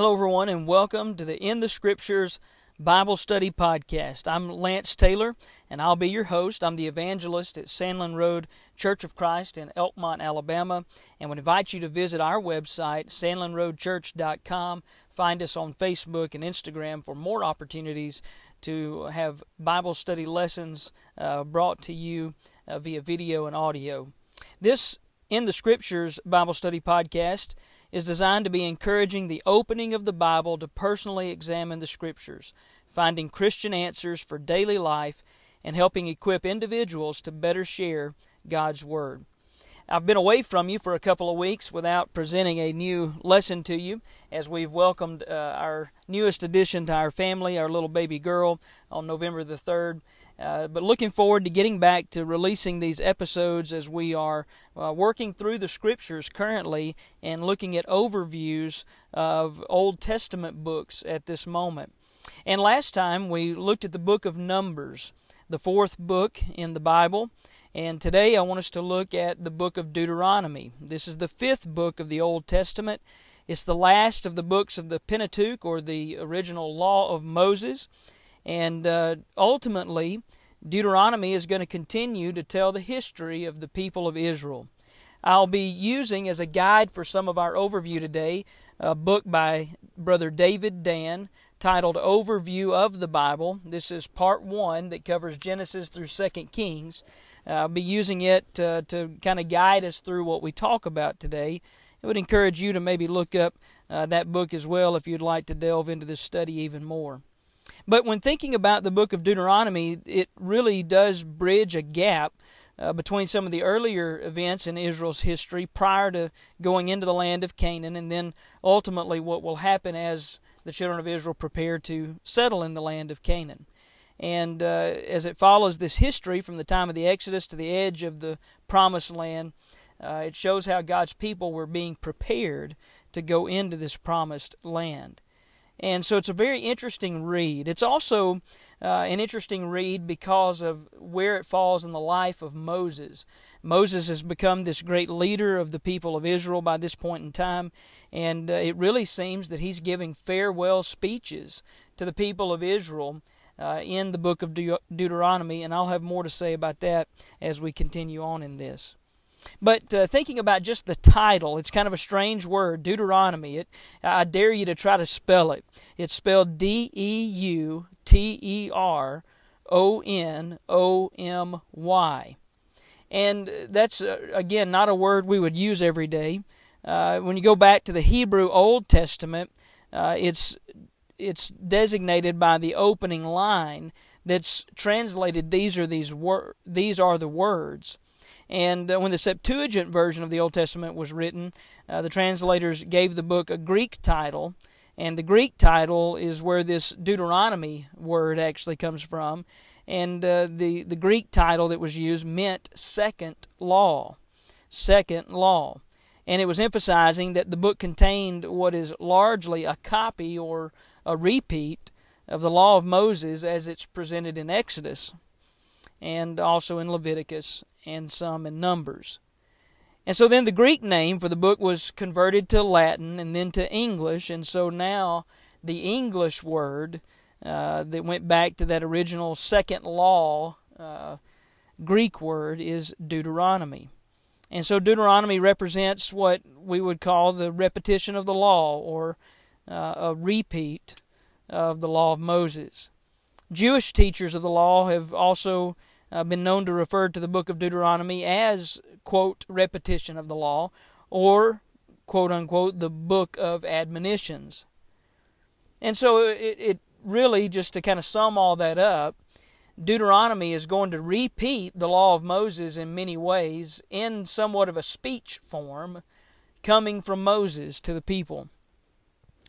Hello, everyone, and welcome to the In the Scriptures Bible Study Podcast. I'm Lance Taylor, and I'll be your host. I'm the evangelist at Sandlin Road Church of Christ in Elkmont, Alabama, and would invite you to visit our website, sandlinroadchurch.com. Find us on Facebook and Instagram for more opportunities to have Bible study lessons uh, brought to you uh, via video and audio. This In the Scriptures Bible Study Podcast is designed to be encouraging the opening of the Bible to personally examine the Scriptures, finding Christian answers for daily life, and helping equip individuals to better share God's Word. I've been away from you for a couple of weeks without presenting a new lesson to you as we've welcomed uh, our newest addition to our family, our little baby girl, on November the 3rd. Uh, but looking forward to getting back to releasing these episodes as we are uh, working through the scriptures currently and looking at overviews of Old Testament books at this moment. And last time we looked at the book of Numbers, the fourth book in the Bible. And today I want us to look at the book of Deuteronomy. This is the fifth book of the Old Testament. It's the last of the books of the Pentateuch, or the original law of Moses. And uh, ultimately, Deuteronomy is going to continue to tell the history of the people of Israel. I'll be using as a guide for some of our overview today a book by Brother David Dan titled Overview of the Bible. This is part one that covers Genesis through Second Kings. I'll be using it uh, to kind of guide us through what we talk about today. I would encourage you to maybe look up uh, that book as well if you'd like to delve into this study even more. But when thinking about the book of Deuteronomy, it really does bridge a gap uh, between some of the earlier events in Israel's history prior to going into the land of Canaan, and then ultimately what will happen as the children of Israel prepare to settle in the land of Canaan. And uh, as it follows this history from the time of the Exodus to the edge of the promised land, uh, it shows how God's people were being prepared to go into this promised land. And so it's a very interesting read. It's also uh, an interesting read because of where it falls in the life of Moses. Moses has become this great leader of the people of Israel by this point in time, and uh, it really seems that he's giving farewell speeches to the people of Israel. Uh, in the book of De- Deuteronomy, and I'll have more to say about that as we continue on in this. But uh, thinking about just the title, it's kind of a strange word, Deuteronomy. It, I dare you to try to spell it. It's spelled D E U T E R O N O M Y. And that's, uh, again, not a word we would use every day. Uh, when you go back to the Hebrew Old Testament, uh, it's it's designated by the opening line that's translated these are these wor- these are the words and uh, when the Septuagint version of the Old Testament was written, uh, the translators gave the book a Greek title. And the Greek title is where this Deuteronomy word actually comes from. And uh, the, the Greek title that was used meant second law. Second law. And it was emphasizing that the book contained what is largely a copy or a repeat of the law of Moses as it's presented in Exodus and also in Leviticus and some in Numbers. And so then the Greek name for the book was converted to Latin and then to English, and so now the English word uh, that went back to that original second law uh, Greek word is Deuteronomy. And so Deuteronomy represents what we would call the repetition of the law or uh, a repeat of the law of Moses. Jewish teachers of the law have also uh, been known to refer to the book of Deuteronomy as, quote, repetition of the law, or, quote unquote, the book of admonitions. And so it, it really, just to kind of sum all that up, Deuteronomy is going to repeat the law of Moses in many ways in somewhat of a speech form coming from Moses to the people.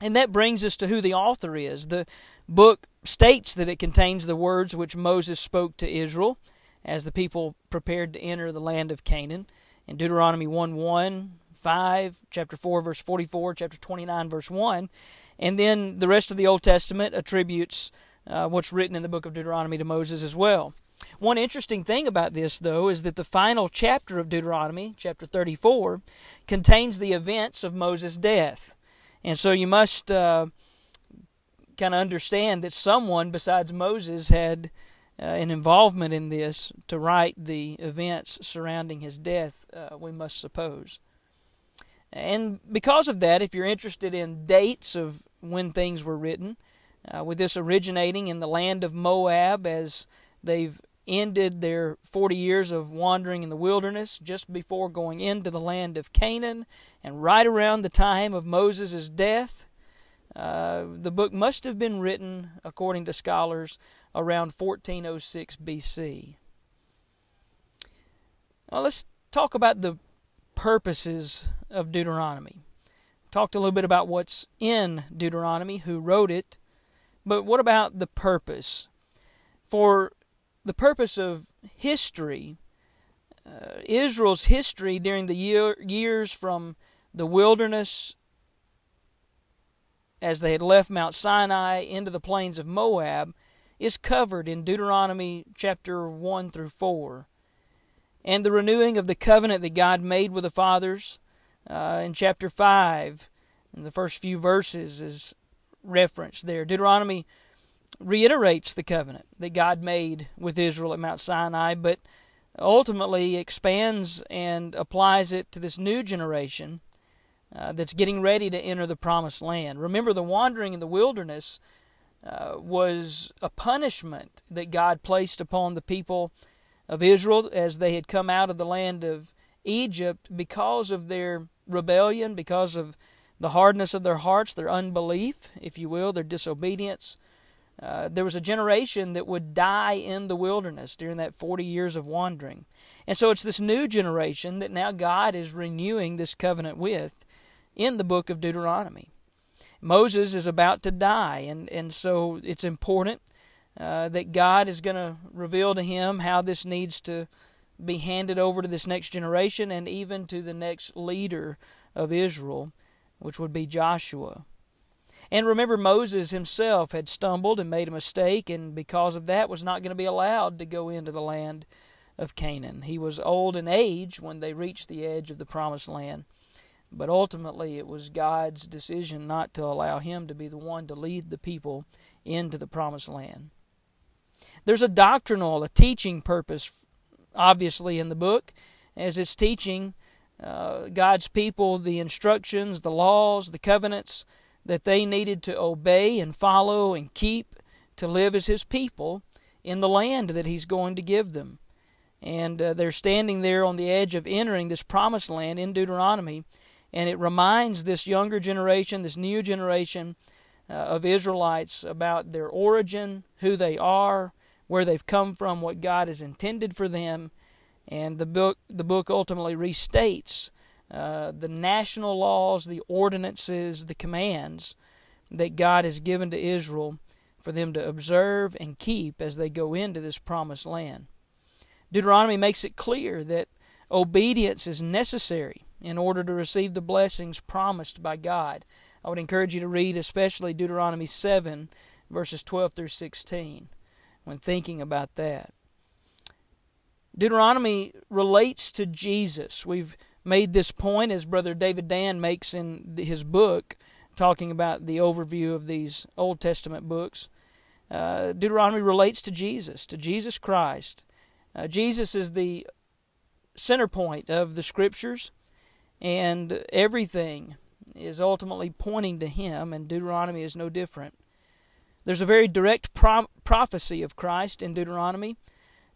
And that brings us to who the author is. The book states that it contains the words which Moses spoke to Israel as the people prepared to enter the land of Canaan. In Deuteronomy 1 1, 5, chapter 4, verse 44, chapter 29, verse 1. And then the rest of the Old Testament attributes uh, what's written in the book of Deuteronomy to Moses as well. One interesting thing about this, though, is that the final chapter of Deuteronomy, chapter 34, contains the events of Moses' death. And so you must uh, kind of understand that someone besides Moses had uh, an involvement in this to write the events surrounding his death, uh, we must suppose. And because of that, if you're interested in dates of when things were written, uh, with this originating in the land of Moab as they've ended their 40 years of wandering in the wilderness just before going into the land of Canaan, and right around the time of Moses' death, uh, the book must have been written, according to scholars, around 1406 BC. Let's talk about the purposes of Deuteronomy. Talked a little bit about what's in Deuteronomy, who wrote it, but what about the purpose? For the purpose of history, uh, Israel's history during the year, years from the wilderness as they had left Mount Sinai into the plains of Moab is covered in Deuteronomy chapter 1 through 4. And the renewing of the covenant that God made with the fathers uh, in chapter 5, in the first few verses, is referenced there. Deuteronomy reiterates the covenant that God made with Israel at Mount Sinai, but ultimately expands and applies it to this new generation uh, that's getting ready to enter the promised land. Remember, the wandering in the wilderness uh, was a punishment that God placed upon the people of Israel as they had come out of the land of Egypt because of their rebellion, because of the hardness of their hearts, their unbelief, if you will, their disobedience. Uh, there was a generation that would die in the wilderness during that 40 years of wandering. And so it's this new generation that now God is renewing this covenant with in the book of Deuteronomy. Moses is about to die, and, and so it's important uh, that God is going to reveal to him how this needs to be handed over to this next generation and even to the next leader of Israel, which would be Joshua. And remember, Moses himself had stumbled and made a mistake, and because of that, was not going to be allowed to go into the land of Canaan. He was old in age when they reached the edge of the promised land, but ultimately it was God's decision not to allow him to be the one to lead the people into the promised land. There's a doctrinal, a teaching purpose, obviously, in the book, as it's teaching uh, God's people the instructions, the laws, the covenants that they needed to obey and follow and keep to live as His people in the land that He's going to give them. And uh, they're standing there on the edge of entering this promised land in Deuteronomy, and it reminds this younger generation, this new generation uh, of Israelites about their origin, who they are, where they've come from, what God has intended for them. And the book, the book ultimately restates uh, the national laws, the ordinances, the commands that God has given to Israel for them to observe and keep as they go into this promised land. Deuteronomy makes it clear that obedience is necessary in order to receive the blessings promised by God. I would encourage you to read especially Deuteronomy 7, verses 12 through 16, when thinking about that. Deuteronomy relates to Jesus. We've made this point, as Brother David Dan makes in his book, talking about the overview of these Old Testament books. Uh, Deuteronomy relates to Jesus, to Jesus Christ. Uh, Jesus is the center point of the Scriptures, and everything is ultimately pointing to Him, and Deuteronomy is no different. There's a very direct pro- prophecy of Christ in Deuteronomy,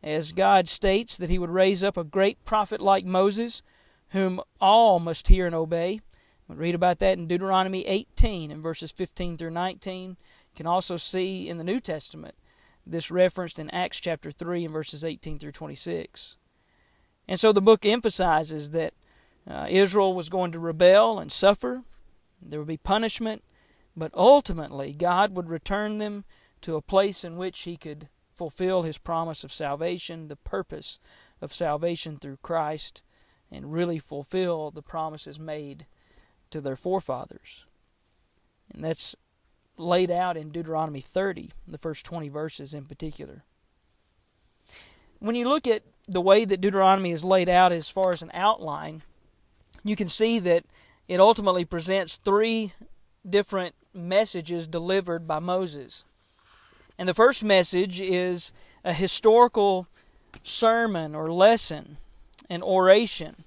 as God states that He would raise up a great prophet like Moses whom all must hear and obey. We read about that in Deuteronomy 18 and verses 15 through 19. You can also see in the New Testament this referenced in Acts chapter 3 and verses 18 through 26. And so the book emphasizes that uh, Israel was going to rebel and suffer. There would be punishment, but ultimately God would return them to a place in which He could fulfill His promise of salvation, the purpose of salvation through Christ and really fulfill the promises made to their forefathers. And that's laid out in Deuteronomy 30, the first 20 verses in particular. When you look at the way that Deuteronomy is laid out as far as an outline, you can see that it ultimately presents three different messages delivered by Moses. And the first message is a historical sermon or lesson, an oration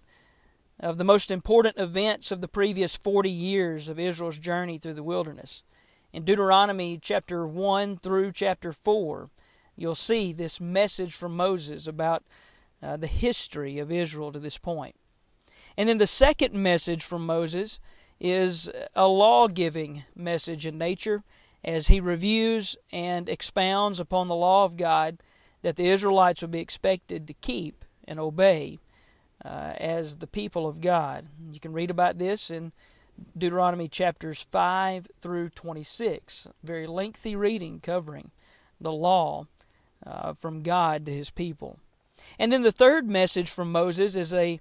of the most important events of the previous 40 years of Israel's journey through the wilderness. In Deuteronomy chapter 1 through chapter 4, you'll see this message from Moses about uh, the history of Israel to this point. And then the second message from Moses is a law giving message in nature as he reviews and expounds upon the law of God that the Israelites would be expected to keep and obey uh, as the people of God. You can read about this in Deuteronomy chapters 5 through 26. Very lengthy reading covering the law uh, from God to his people. And then the third message from Moses is a,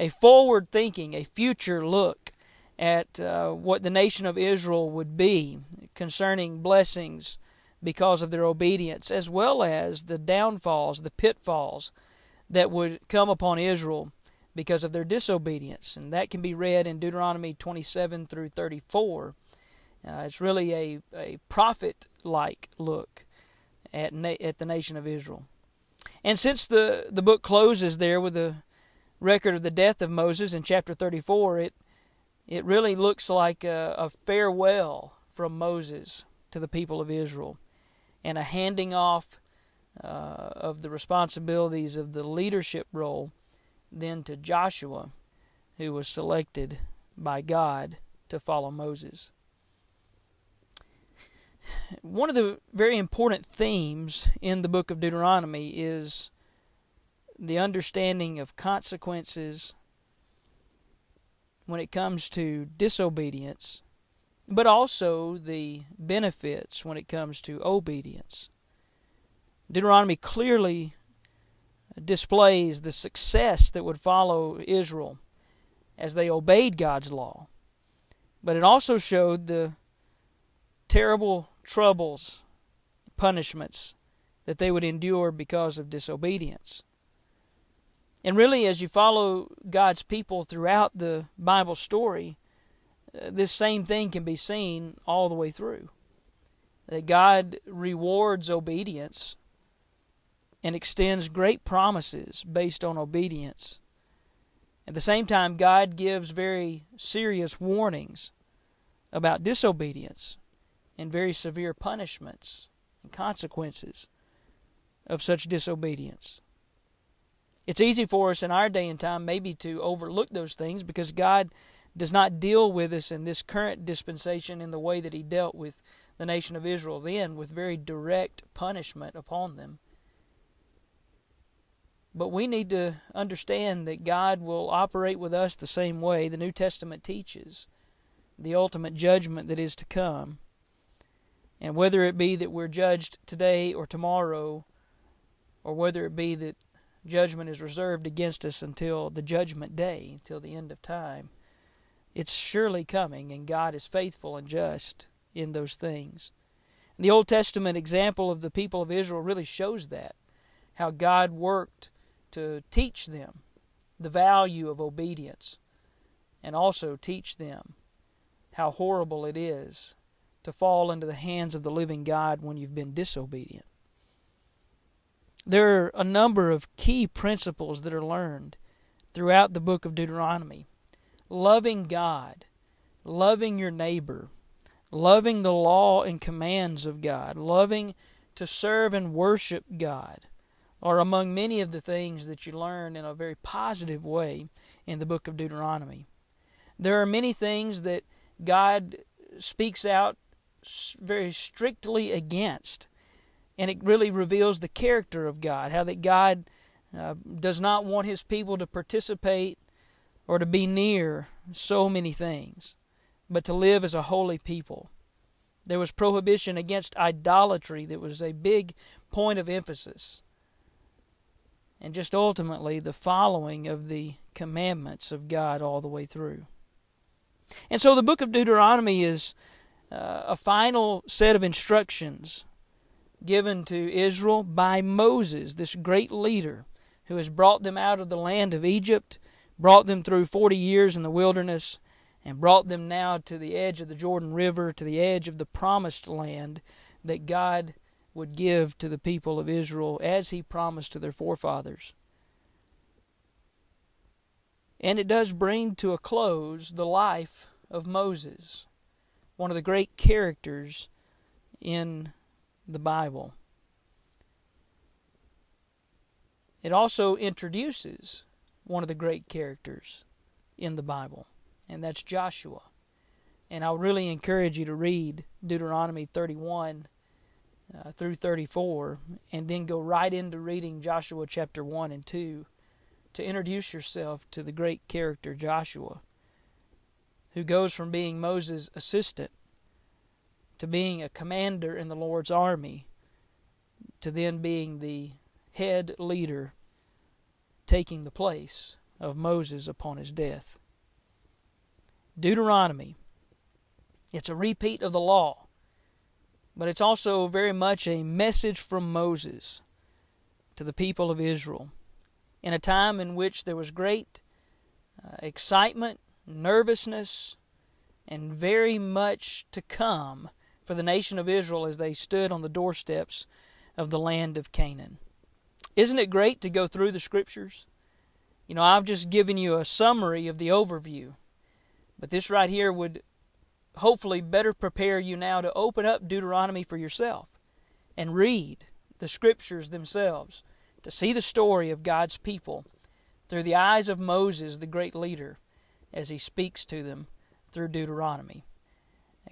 a forward thinking, a future look at uh, what the nation of Israel would be concerning blessings because of their obedience, as well as the downfalls, the pitfalls that would come upon Israel because of their disobedience. And that can be read in Deuteronomy 27 through 34. Uh, it's really a, a prophet like look at, na- at the nation of Israel. And since the, the book closes there with a record of the death of Moses in chapter 34, it, it really looks like a, a farewell from Moses to the people of Israel and a handing off uh, of the responsibilities of the leadership role then to Joshua, who was selected by God to follow Moses. One of the very important themes in the book of Deuteronomy is the understanding of consequences when it comes to disobedience but also the benefits when it comes to obedience. Deuteronomy clearly displays the success that would follow Israel as they obeyed God's law, but it also showed the terrible troubles, punishments that they would endure because of disobedience. And really, as you follow God's people throughout the Bible story, uh, this same thing can be seen all the way through. That God rewards obedience and extends great promises based on obedience. At the same time, God gives very serious warnings about disobedience and very severe punishments and consequences of such disobedience. It's easy for us in our day and time maybe to overlook those things because God does not deal with us in this current dispensation in the way that he dealt with the nation of Israel then, with very direct punishment upon them. But we need to understand that God will operate with us the same way the New Testament teaches the ultimate judgment that is to come. And whether it be that we're judged today or tomorrow, or whether it be that judgment is reserved against us until the judgment day, until the end of time, it's surely coming, and God is faithful and just in those things. And the Old Testament example of the people of Israel really shows that how God worked to teach them the value of obedience and also teach them how horrible it is to fall into the hands of the living God when you've been disobedient. There are a number of key principles that are learned throughout the book of Deuteronomy loving God, loving your neighbor, loving the law and commands of God, loving to serve and worship God are among many of the things that you learn in a very positive way in the book of Deuteronomy. There are many things that God speaks out very strictly against, and it really reveals the character of God, how that God uh, does not want His people to participate or to be near so many things, but to live as a holy people. There was prohibition against idolatry that was a big point of emphasis. And just ultimately the following of the commandments of God all the way through. And so the book of Deuteronomy is uh, a final set of instructions given to Israel by Moses, this great leader who has brought them out of the land of Egypt brought them through 40 years in the wilderness, and brought them now to the edge of the Jordan River, to the edge of the promised land that God would give to the people of Israel as He promised to their forefathers. And it does bring to a close the life of Moses, one of the great characters in the Bible. It also introduces one of the great characters in the Bible, and that's Joshua. And I really encourage you to read Deuteronomy 31 uh, through 34 and then go right into reading Joshua chapter 1 and 2 to introduce yourself to the great character Joshua, who goes from being Moses' assistant to being a commander in the Lord's army to then being the head leader taking the place of Moses upon his death. Deuteronomy. It's a repeat of the law, but it's also very much a message from Moses to the people of Israel in a time in which there was great uh, excitement, nervousness, and very much to come for the nation of Israel as they stood on the doorsteps of the land of Canaan. Isn't it great to go through the scriptures? You know, I've just given you a summary of the overview, but this right here would hopefully better prepare you now to open up Deuteronomy for yourself and read the scriptures themselves to see the story of God's people through the eyes of Moses, the great leader, as he speaks to them through Deuteronomy.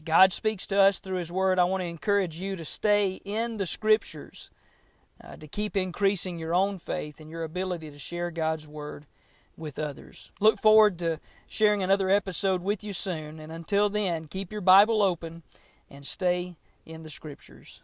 God speaks to us through His Word. I want to encourage you to stay in the Scriptures uh, to keep increasing your own faith and your ability to share God's Word with others. Look forward to sharing another episode with you soon, and until then, keep your Bible open and stay in the Scriptures.